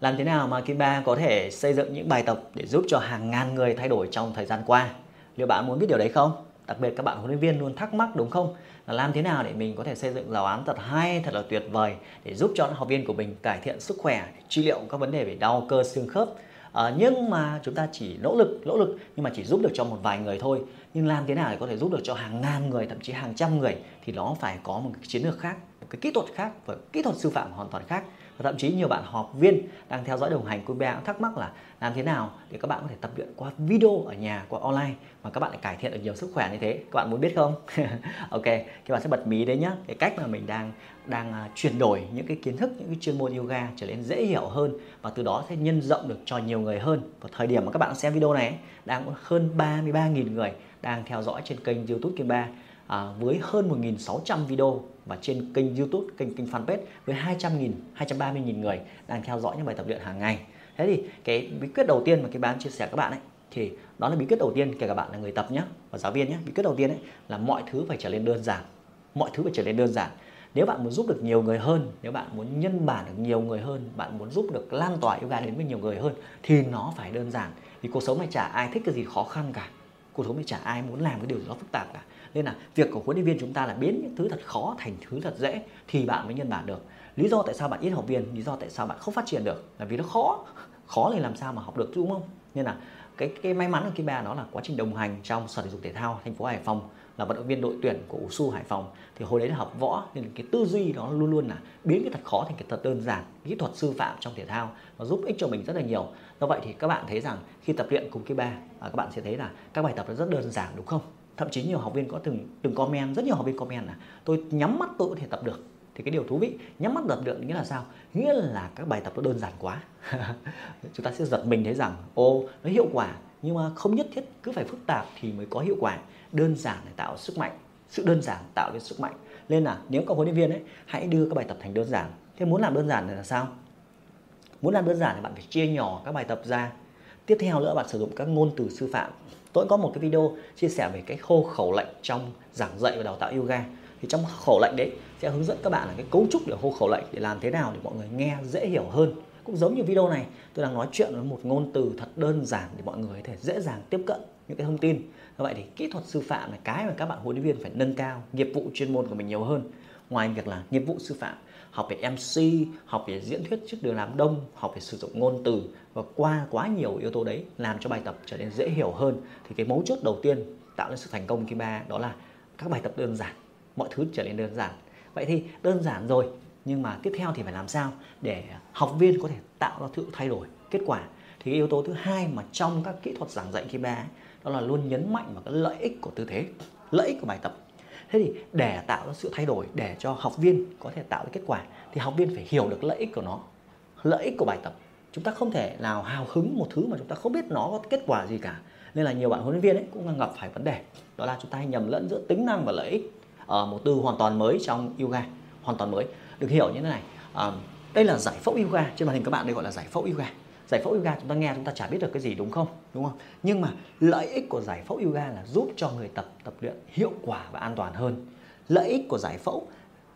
Làm thế nào mà Kim Ba có thể xây dựng những bài tập để giúp cho hàng ngàn người thay đổi trong thời gian qua? Liệu bạn muốn biết điều đấy không? Đặc biệt các bạn huấn luyện viên luôn thắc mắc đúng không? Là làm thế nào để mình có thể xây dựng giáo án thật hay, thật là tuyệt vời để giúp cho học viên của mình cải thiện sức khỏe, trị liệu các vấn đề về đau cơ xương khớp. À, nhưng mà chúng ta chỉ nỗ lực, nỗ lực nhưng mà chỉ giúp được cho một vài người thôi. Nhưng làm thế nào để có thể giúp được cho hàng ngàn người, thậm chí hàng trăm người thì nó phải có một cái chiến lược khác, một cái kỹ thuật khác và kỹ thuật sư phạm hoàn toàn khác và thậm chí nhiều bạn học viên đang theo dõi đồng hành của BA cũng thắc mắc là làm thế nào để các bạn có thể tập luyện qua video ở nhà, qua online mà các bạn lại cải thiện được nhiều sức khỏe như thế? Các bạn muốn biết không? Ok các bạn sẽ bật mí đấy nhá. Cái cách mà mình đang đang à, chuyển đổi những cái kiến thức, những cái chuyên môn yoga trở nên dễ hiểu hơn và từ đó sẽ nhân rộng được cho nhiều người hơn. Vào thời điểm mà các bạn xem video này đang có hơn 33.000 người đang theo dõi trên kênh youtube Kim Ba à, với hơn 1.600 video và trên kênh YouTube, kênh kênh fanpage với 200.000, 230.000 người đang theo dõi những bài tập luyện hàng ngày. Thế thì cái bí quyết đầu tiên mà cái bán chia sẻ các bạn ấy thì đó là bí quyết đầu tiên kể cả bạn là người tập nhé và giáo viên nhé. Bí quyết đầu tiên ấy là mọi thứ phải trở nên đơn giản. Mọi thứ phải trở nên đơn giản. Nếu bạn muốn giúp được nhiều người hơn, nếu bạn muốn nhân bản được nhiều người hơn, bạn muốn giúp được lan tỏa yoga đến với nhiều người hơn thì nó phải đơn giản. Vì cuộc sống này chả ai thích cái gì khó khăn cả. Cuộc sống này chả ai muốn làm cái điều gì đó phức tạp cả nên là việc của huấn luyện viên chúng ta là biến những thứ thật khó thành thứ thật dễ thì bạn mới nhân bản được. Lý do tại sao bạn ít học viên, lý do tại sao bạn không phát triển được là vì nó khó. Khó thì làm sao mà học được đúng không? Nên là cái cái may mắn của Kim Ba đó là quá trình đồng hành trong sở thể dục thể thao thành phố Hải Phòng là vận động viên đội tuyển của USU Hải Phòng. Thì hồi đấy là học võ nên cái tư duy đó luôn luôn là biến cái thật khó thành cái thật đơn giản, kỹ thuật sư phạm trong thể thao nó giúp ích cho mình rất là nhiều. Do vậy thì các bạn thấy rằng khi tập luyện cùng Kim Ba à, các bạn sẽ thấy là các bài tập nó rất đơn giản, đúng không? Thậm chí nhiều học viên có từng từng comment, rất nhiều học viên comment là, tôi nhắm mắt tôi có thể tập được. Thì cái điều thú vị, nhắm mắt tập được nghĩa là sao? Nghĩa là các bài tập nó đơn giản quá. Chúng ta sẽ giật mình thấy rằng ô nó hiệu quả. Nhưng mà không nhất thiết cứ phải phức tạp thì mới có hiệu quả. Đơn giản để tạo sức mạnh, sự đơn giản tạo nên sức mạnh. Nên là nếu các huấn luyện viên ấy, hãy đưa các bài tập thành đơn giản. Thế muốn làm đơn giản là sao? Muốn làm đơn giản thì bạn phải chia nhỏ các bài tập ra. Tiếp theo nữa, bạn sử dụng các ngôn từ sư phạm tôi có một cái video chia sẻ về cái khô khẩu lệnh trong giảng dạy và đào tạo yoga. Thì trong khẩu lệnh đấy sẽ hướng dẫn các bạn là cái cấu trúc để hô khẩu lệnh để làm thế nào để mọi người nghe dễ hiểu hơn. Cũng giống như video này, tôi đang nói chuyện với một ngôn từ thật đơn giản để mọi người có thể dễ dàng tiếp cận những cái thông tin. Như vậy thì kỹ thuật sư phạm là cái mà các bạn huấn luyện viên phải nâng cao nghiệp vụ chuyên môn của mình nhiều hơn. Ngoài việc là nghiệp vụ sư phạm học về MC, học về diễn thuyết trước đường làm đông, học về sử dụng ngôn từ và qua quá nhiều yếu tố đấy làm cho bài tập trở nên dễ hiểu hơn thì cái mấu chốt đầu tiên tạo nên sự thành công kim ba đó là các bài tập đơn giản, mọi thứ trở nên đơn giản. Vậy thì đơn giản rồi nhưng mà tiếp theo thì phải làm sao để học viên có thể tạo ra sự thay đổi kết quả thì yếu tố thứ hai mà trong các kỹ thuật giảng dạy khi ba đó là luôn nhấn mạnh vào cái lợi ích của tư thế lợi ích của bài tập thế thì để tạo ra sự thay đổi để cho học viên có thể tạo ra kết quả thì học viên phải hiểu được lợi ích của nó lợi ích của bài tập. Chúng ta không thể nào hào hứng một thứ mà chúng ta không biết nó có kết quả gì cả. Nên là nhiều bạn huấn luyện viên ấy cũng gặp phải vấn đề. Đó là chúng ta hay nhầm lẫn giữa tính năng và lợi ích ở một từ hoàn toàn mới trong yoga. Hoàn toàn mới. Được hiểu như thế này à, đây là giải phẫu yoga. Trên màn hình các bạn đây gọi là giải phẫu yoga giải phẫu yoga chúng ta nghe chúng ta chả biết được cái gì đúng không? Đúng không? Nhưng mà lợi ích của giải phẫu yoga là giúp cho người tập tập luyện hiệu quả và an toàn hơn. Lợi ích của giải phẫu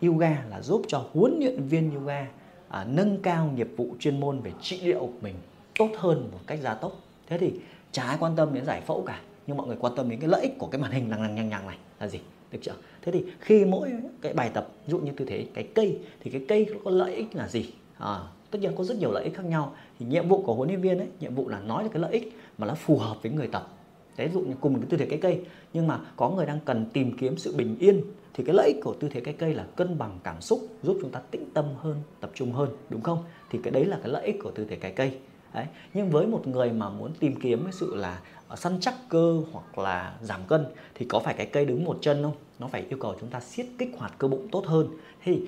yoga là giúp cho huấn luyện viên yoga à, nâng cao nghiệp vụ chuyên môn về trị liệu của mình tốt hơn một cách gia tốc. Thế thì chả ai quan tâm đến giải phẫu cả nhưng mọi người quan tâm đến cái lợi ích của cái màn hình lằng lằng nhằng nhằng này là gì? Được chưa? Thế thì khi mỗi cái bài tập ví dụ như tư thế cái cây thì cái cây có lợi ích là gì? À, tất nhiên có rất nhiều lợi ích khác nhau. Thì nhiệm vụ của huấn luyện viên ấy, nhiệm vụ là nói được cái lợi ích mà nó phù hợp với người tập. Ví dụ như cùng cái tư thế cái cây. Nhưng mà có người đang cần tìm kiếm sự bình yên, thì cái lợi ích của tư thế cái cây là cân bằng cảm xúc, giúp chúng ta tĩnh tâm hơn, tập trung hơn, đúng không? Thì cái đấy là cái lợi ích của tư thế cái cây. Đấy, nhưng với một người mà muốn tìm kiếm cái sự là ờ, săn chắc cơ hoặc là giảm cân, thì có phải cái cây đứng một chân không? Nó phải yêu cầu chúng ta siết kích hoạt cơ bụng tốt hơn. Thì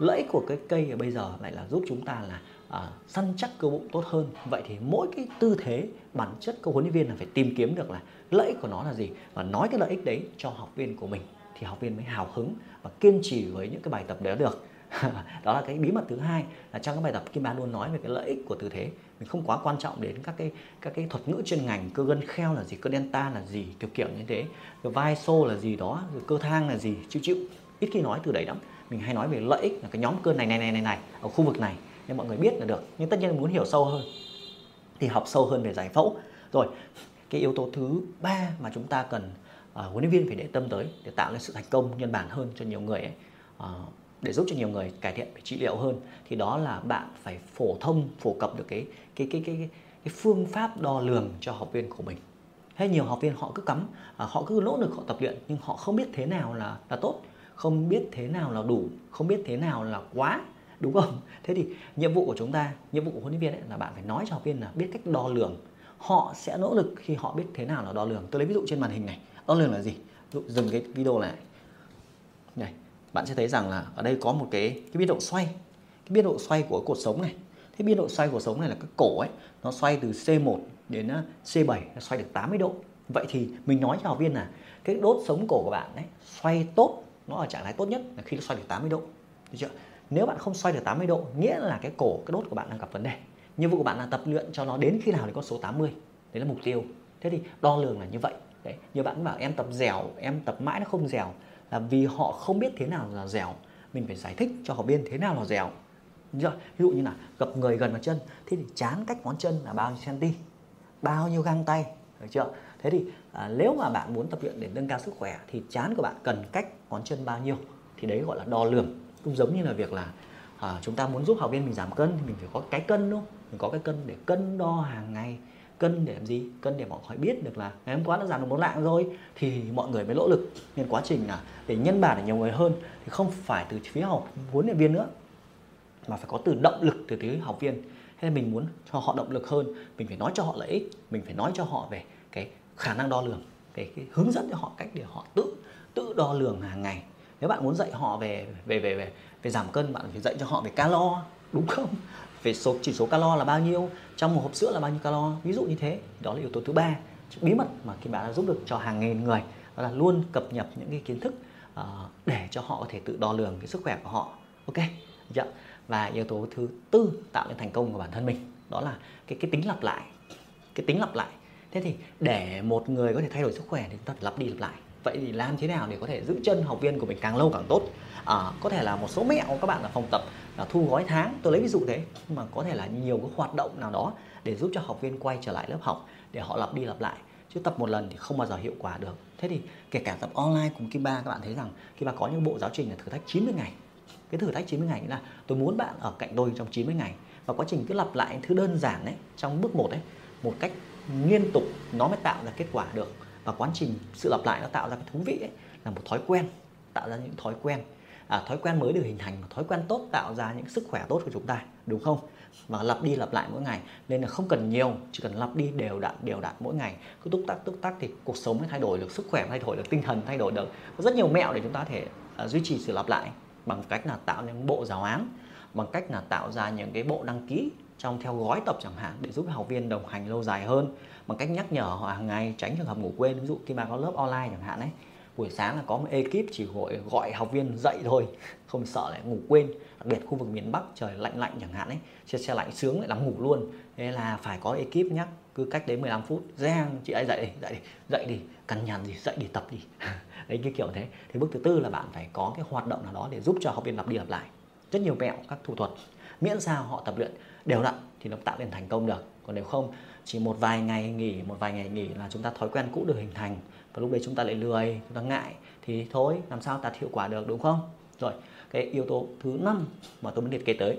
lợi ích của cái cây bây giờ lại là giúp chúng ta là à, săn chắc cơ bụng tốt hơn. Vậy thì mỗi cái tư thế bản chất của huấn luyện viên là phải tìm kiếm được là lợi ích của nó là gì và nói cái lợi ích đấy cho học viên của mình thì học viên mới hào hứng và kiên trì với những cái bài tập đó được. Đó là cái bí mật thứ hai là trong cái bài tập kim Ba luôn nói về cái lợi ích của tư thế mình không quá quan trọng đến các cái các cái thuật ngữ chuyên ngành cơ gân kheo là gì cơ delta là gì kiểu kiểu như thế rồi vai xô là gì đó rồi cơ thang là gì chịu chịu. Ít khi nói từ đấy lắm mình hay nói về lợi ích là cái nhóm cơ này này này này này ở khu vực này nên mọi người biết là được nhưng tất nhiên muốn hiểu sâu hơn thì học sâu hơn về giải phẫu. Rồi cái yếu tố thứ ba mà chúng ta cần uh, huấn luyện viên phải để tâm tới để tạo nên sự thành công nhân bản hơn cho nhiều người ấy, uh, để giúp cho nhiều người cải thiện về trị liệu hơn thì đó là bạn phải phổ thông phổ cập được cái cái cái cái cái, cái phương pháp đo lường cho học viên của mình. Hay nhiều học viên họ cứ cắm uh, họ cứ nỗ lực họ tập luyện nhưng họ không biết thế nào là là tốt không biết thế nào là đủ, không biết thế nào là quá, đúng không? Thế thì nhiệm vụ của chúng ta, nhiệm vụ của huấn luyện viên ấy là bạn phải nói cho học viên là biết cách đo lường. Họ sẽ nỗ lực khi họ biết thế nào là đo lường. Tôi lấy ví dụ trên màn hình này. Đo lường là gì? Dụ dừng cái video lại này, bạn sẽ thấy rằng là ở đây có một cái cái biên độ xoay. Cái biên độ xoay của cột sống này. Thế biên độ xoay của sống này là cái cổ ấy, nó xoay từ C1 đến à, C7 nó xoay được 80 độ. Vậy thì mình nói cho học viên là cái đốt sống cổ của bạn đấy xoay tốt nó ở trạng thái tốt nhất là khi nó xoay được 80 độ. Được chưa? Nếu bạn không xoay được 80 độ nghĩa là cái cổ cái đốt của bạn đang gặp vấn đề. Nhiệm vụ của bạn là tập luyện cho nó đến khi nào thì con số 80 đấy là mục tiêu. Thế thì đo lường là như vậy. Đấy nhiều bạn bảo em tập dẻo em tập mãi nó không dẻo. Là vì họ không biết thế nào là dẻo. Mình phải giải thích cho họ biết thế nào là dẻo. Ví dụ như là gặp người gần vào chân thế thì chán cách ngón chân là bao nhiêu cm bao nhiêu găng tay? Được chưa? Thế thì à, nếu mà bạn muốn tập luyện để nâng cao sức khỏe thì chán của bạn cần cách ngón chân bao nhiêu thì đấy gọi là đo lường. Cũng giống như là việc là à, chúng ta muốn giúp học viên mình giảm cân thì mình phải có cái cân đúng không? Mình có cái cân để cân đo hàng ngày cân để làm gì? Cân để mọi người biết được là ngày hôm qua đã giảm được một lạng rồi thì mọi người mới nỗ lực. Nên quá trình là để nhân bản để nhiều người hơn thì không phải từ phía học huấn luyện viên nữa mà phải có từ động lực từ phía học viên. Hay là mình muốn cho họ động lực hơn mình phải nói cho họ lợi ích mình phải nói cho họ về cái khả năng đo lường cái, cái hướng dẫn cho họ cách để họ tự tự đo lường hàng ngày. Nếu bạn muốn dạy họ về về về về về giảm cân bạn phải dạy cho họ về calo đúng không? Về số chỉ số calo là bao nhiêu trong một hộp sữa là bao nhiêu calo. Ví dụ như thế đó là yếu tố thứ ba. Bí mật mà khi bạn đã giúp được cho hàng nghìn người đó là luôn cập nhật những cái kiến thức uh, để cho họ có thể tự đo lường cái sức khỏe của họ. Ok? Dạ. và yếu tố thứ tư tạo nên thành công của bản thân mình đó là cái cái tính lặp lại cái tính lặp lại. Thế thì để một người có thể thay đổi sức khỏe thì chúng ta phải lặp đi lặp lại vậy thì làm thế nào để có thể giữ chân học viên của mình càng lâu càng tốt? À, có thể là một số mẹo các bạn ở phòng tập là thu gói tháng. Tôi lấy ví dụ thế nhưng mà có thể là nhiều cái hoạt động nào đó để giúp cho học viên quay trở lại lớp học để họ lặp đi lặp lại. Chứ tập một lần thì không bao giờ hiệu quả được. Thế thì kể cả tập online cùng Kim Ba các bạn thấy rằng Kim Ba có những bộ giáo trình là thử thách 90 ngày. Cái thử thách 90 ngày là tôi muốn bạn ở cạnh tôi trong 90 ngày. Và quá trình cứ lặp lại thứ đơn giản đấy trong bước một đấy một cách liên tục nó mới tạo ra kết quả được và quá trình sự lặp lại nó tạo ra cái thú vị ấy, là một thói quen tạo ra những thói quen. À, thói quen mới được hình thành thói quen tốt tạo ra những sức khỏe tốt của chúng ta đúng không? Và lặp đi lặp lại mỗi ngày nên là không cần nhiều chỉ cần lặp đi đều đặn đều đặn mỗi ngày. Cứ túc tắc túc tắc thì cuộc sống mới thay đổi được sức khỏe thay đổi được tinh thần thay đổi được. Có rất nhiều mẹo để chúng ta có thể uh, duy trì sự lặp lại bằng cách là tạo những bộ giáo án bằng cách là tạo ra những cái bộ đăng ký trong theo gói tập chẳng hạn để giúp học viên đồng hành lâu dài hơn, bằng cách nhắc nhở họ hàng ngày tránh trường hợp ngủ quên. Ví dụ khi mà có lớp online chẳng hạn đấy buổi sáng là có một ekip chỉ gọi gọi học viên dậy thôi, không sợ lại ngủ quên. Đặc biệt khu vực miền Bắc trời lạnh lạnh chẳng hạn ấy, xe xe lạnh sướng lại nằm ngủ luôn. Thế là phải có ekip nhắc cứ cách đến 15 phút. Giang, chị ấy dậy đi dậy đi dậy đi, cằn nhằn gì, dậy đi tập đi. Đấy, cái kiểu thế. Thì bước thứ tư là bạn phải có cái hoạt động nào đó để giúp cho học viên lặp đi lặp lại. Rất nhiều mẹo, các thủ thuật, miễn sao họ tập luyện đều đặn thì nó tạo nên thành công được. Còn nếu không chỉ một vài ngày nghỉ một vài ngày nghỉ là chúng ta thói quen cũ được hình thành. Và lúc đấy chúng ta lại lười chúng ta ngại. Thì thôi làm sao đạt hiệu quả được đúng không? Rồi cái yếu tố thứ năm mà tôi muốn liệt kê tới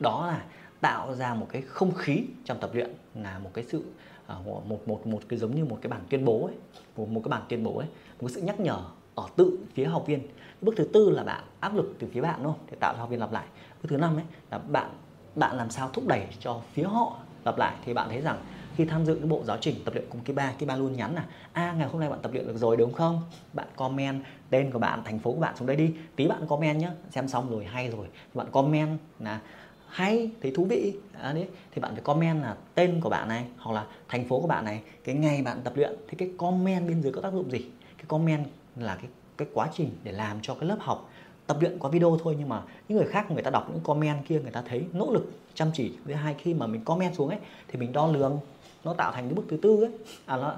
đó là tạo ra một cái không khí trong tập luyện là một cái sự à, một một một cái giống như một cái bản tuyên bố ấy một, một cái bản tuyên bố ấy một cái sự nhắc nhở ở tự phía học viên. Bước thứ tư là bạn áp lực từ phía bạn đúng không? Để tạo cho học viên lặp lại. Bước thứ năm ấy là bạn bạn làm sao thúc đẩy cho phía họ lặp lại? Thì bạn thấy rằng khi tham dự cái bộ giáo trình tập luyện cùng cái ba cái ba luôn nhắn là a à, ngày hôm nay bạn tập luyện được rồi đúng không? Bạn comment tên của bạn thành phố của bạn xuống đây đi. Tí bạn comment nhé xem xong rồi hay rồi. Bạn comment là hay thấy thú vị. À, đấy. Thì bạn phải comment là tên của bạn này hoặc là thành phố của bạn này cái ngày bạn tập luyện. Thì cái comment bên dưới có tác dụng gì? Cái comment là cái cái quá trình để làm cho cái lớp học tập luyện qua video thôi nhưng mà những người khác người ta đọc những comment kia người ta thấy nỗ lực chăm chỉ. Với hai khi mà mình comment xuống ấy thì mình đo lường nó tạo thành cái bước thứ tư ấy. À nó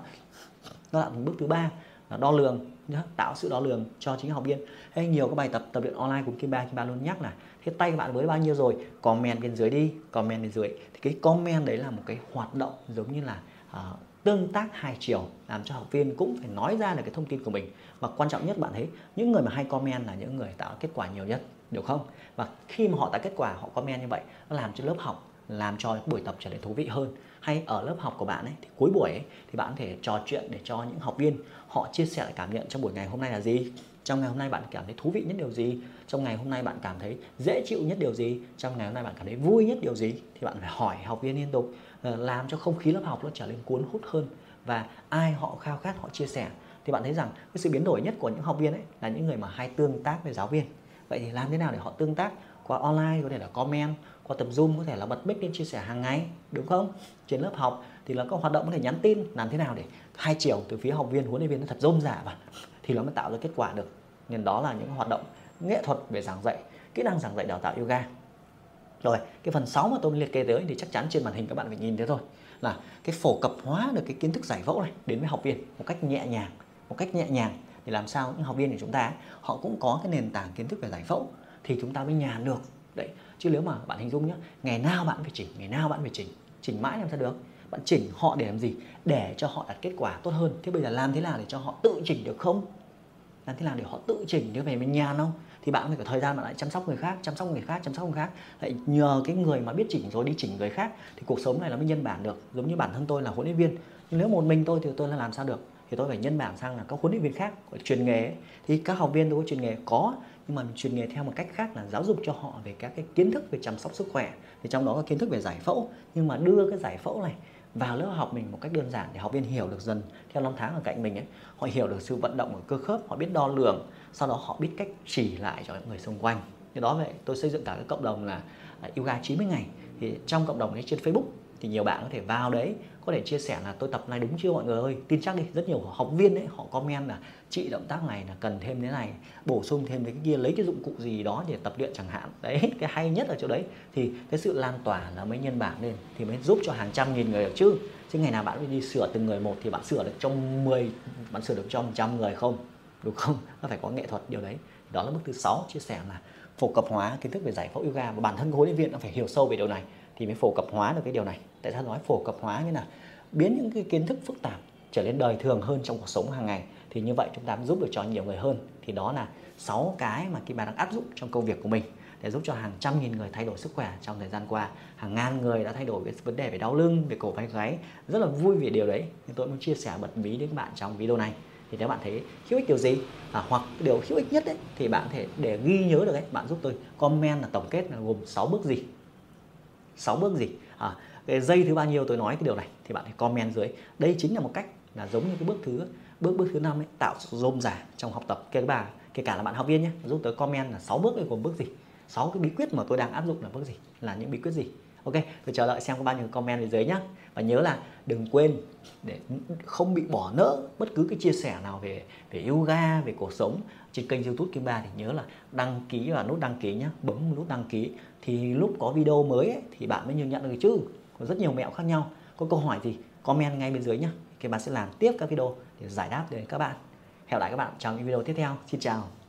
nó tạo thành bước thứ ba là đo lường nhá, tạo sự đo lường cho chính học viên. Hay nhiều các bài tập tập luyện online của Kim Ba Kim Ba luôn nhắc là thế tay các bạn với bao nhiêu rồi? Comment bên dưới đi comment bên dưới. Thì cái comment đấy là một cái hoạt động giống như là uh, tương tác hai chiều làm cho học viên cũng phải nói ra được cái thông tin của mình. Và quan trọng nhất bạn thấy những người mà hay comment là những người tạo kết quả nhiều nhất được không? Và khi mà họ tạo kết quả họ comment như vậy nó làm cho lớp học làm cho buổi tập trở nên thú vị hơn. Hay ở lớp học của bạn ấy thì cuối buổi ấy, thì bạn có thể trò chuyện để cho những học viên họ chia sẻ lại cảm nhận trong buổi ngày hôm nay là gì? Trong ngày hôm nay bạn cảm thấy thú vị nhất điều gì? Trong ngày hôm nay bạn cảm thấy dễ chịu nhất điều gì? Trong ngày hôm nay bạn cảm thấy vui nhất điều gì? Thì bạn phải hỏi học viên liên tục ờ, làm cho không khí lớp học nó trở nên cuốn hút hơn và ai họ khao khát họ chia sẻ. Thì bạn thấy rằng cái sự biến đổi nhất của những học viên ấy là những người mà hay tương tác với giáo viên. Vậy thì làm thế nào để họ tương tác? Qua online có thể là comment, qua tập zoom có thể là bật mic lên chia sẻ hàng ngày, đúng không? Trên lớp học thì là các hoạt động có thể nhắn tin, làm thế nào để hai chiều từ phía học viên huấn luyện viên nó thật rôm rả và thì nó mới tạo ra kết quả được. Nên đó là những hoạt động nghệ thuật về giảng dạy, kỹ năng giảng dạy đào tạo yoga. Rồi, cái phần 6 mà tôi liệt kê tới thì chắc chắn trên màn hình các bạn phải nhìn thấy thôi, là cái phổ cập hóa được cái kiến thức giải phẫu này đến với học viên một cách nhẹ nhàng, một cách nhẹ nhàng. Để làm sao những học viên của chúng ta, họ cũng có cái nền tảng kiến thức về giải phẫu thì chúng ta mới nhàn được. Đấy, chứ nếu mà bạn hình dung nhé ngày nào bạn phải chỉnh, ngày nào bạn phải chỉnh chỉnh mãi làm sao được? Bạn chỉnh họ để làm gì? Để cho họ đạt kết quả tốt hơn. Thế bây giờ làm thế nào để cho họ tự chỉnh được không? Làm thế nào để họ tự chỉnh nếu về mình nhàn không thì bạn phải có thời gian bạn lại chăm sóc người khác, chăm sóc người khác, chăm sóc người khác. Lại nhờ cái người mà biết chỉnh rồi đi chỉnh người khác. Thì cuộc sống này nó mới nhân bản được. Giống như bản thân tôi là huấn luyện viên. Nhưng nếu một mình tôi thì tôi là làm sao được? Thì tôi phải nhân bản sang là các huấn luyện viên khác truyền nghề ấy. thì các học viên tôi có truyền nghề? Có. Nhưng mà mình truyền nghề theo một cách khác là giáo dục cho họ về các cái kiến thức về chăm sóc sức khỏe. Thì trong đó có kiến thức về giải phẫu. Nhưng mà đưa cái giải phẫu này vào lớp học mình một cách đơn giản để học viên hiểu được dần. Theo năm tháng ở cạnh mình ấy, họ hiểu được sự vận động của cơ khớp, họ biết đo lường, sau đó họ biết cách chỉ lại cho những người xung quanh. Như đó vậy, tôi xây dựng cả cái cộng đồng là à, yoga 90 ngày. Thì trong cộng đồng ấy, trên Facebook thì nhiều bạn có thể vào đấy, có thể chia sẻ là tôi tập này đúng chưa mọi người ơi? Tin chắc đi. Rất nhiều học viên đấy, họ comment là chị động tác này là cần thêm thế này, bổ sung thêm cái kia, lấy cái dụng cụ gì đó để tập luyện chẳng hạn. Đấy, cái hay nhất ở chỗ đấy. Thì cái sự lan tỏa là mới nhân bản lên thì mới giúp cho hàng trăm nghìn người được chứ. Chứ ngày nào bạn đi sửa từng người một thì bạn sửa được trong 10 bạn sửa được trong trăm người không? Đúng không? Nó phải có nghệ thuật điều đấy. Đó là bước thứ sáu, chia sẻ là phổ cập hóa kiến thức về giải phẫu yoga. Và bản thân huấn luyện viên nó phải hiểu sâu về điều này thì mới phổ cập hóa được cái điều này. Tại sao nói phổ cập hóa như là biến những cái kiến thức phức tạp trở nên đời thường hơn trong cuộc sống hàng ngày thì như vậy chúng ta giúp được cho nhiều người hơn. Thì đó là 6 cái mà Kim Ba đang áp dụng trong công việc của mình để giúp cho hàng trăm nghìn người thay đổi sức khỏe trong thời gian qua. Hàng ngàn người đã thay đổi về vấn đề về đau lưng về cổ vai gáy. Rất là vui vì điều đấy thì tôi muốn chia sẻ bật mí đến các bạn trong video này. Thì nếu bạn thấy hữu ích điều gì à, hoặc điều hữu ích nhất đấy thì bạn có thể để ghi nhớ được đấy bạn giúp tôi comment là tổng kết là gồm 6 bước gì. 6 bước gì? À, cái dây thứ bao nhiêu tôi nói cái điều này thì bạn hãy comment dưới. Đây chính là một cách là giống như cái bước thứ bước bước thứ năm ấy tạo sự rôm giả trong học tập. Kể cả kể cả là bạn học viên nhé giúp tôi comment là 6 bước này gồm bước gì? 6 cái bí quyết mà tôi đang áp dụng là bước gì? Là những bí quyết gì? Ok tôi chờ đợi xem có bao nhiêu comment ở dưới nhé và nhớ là đừng quên để không bị bỏ nỡ bất cứ cái chia sẻ nào về về yoga về cuộc sống. Trên kênh youtube kim ba thì nhớ là đăng ký và nút đăng ký nhé bấm nút đăng ký. Thì lúc có video mới ấy, thì bạn mới nhận nhận được chứ. Có rất nhiều mẹo khác nhau. Có câu hỏi gì comment ngay bên dưới nhé kim ba sẽ làm tiếp các video để giải đáp đến các bạn. Hẹn lại các bạn trong những video tiếp theo. Xin chào.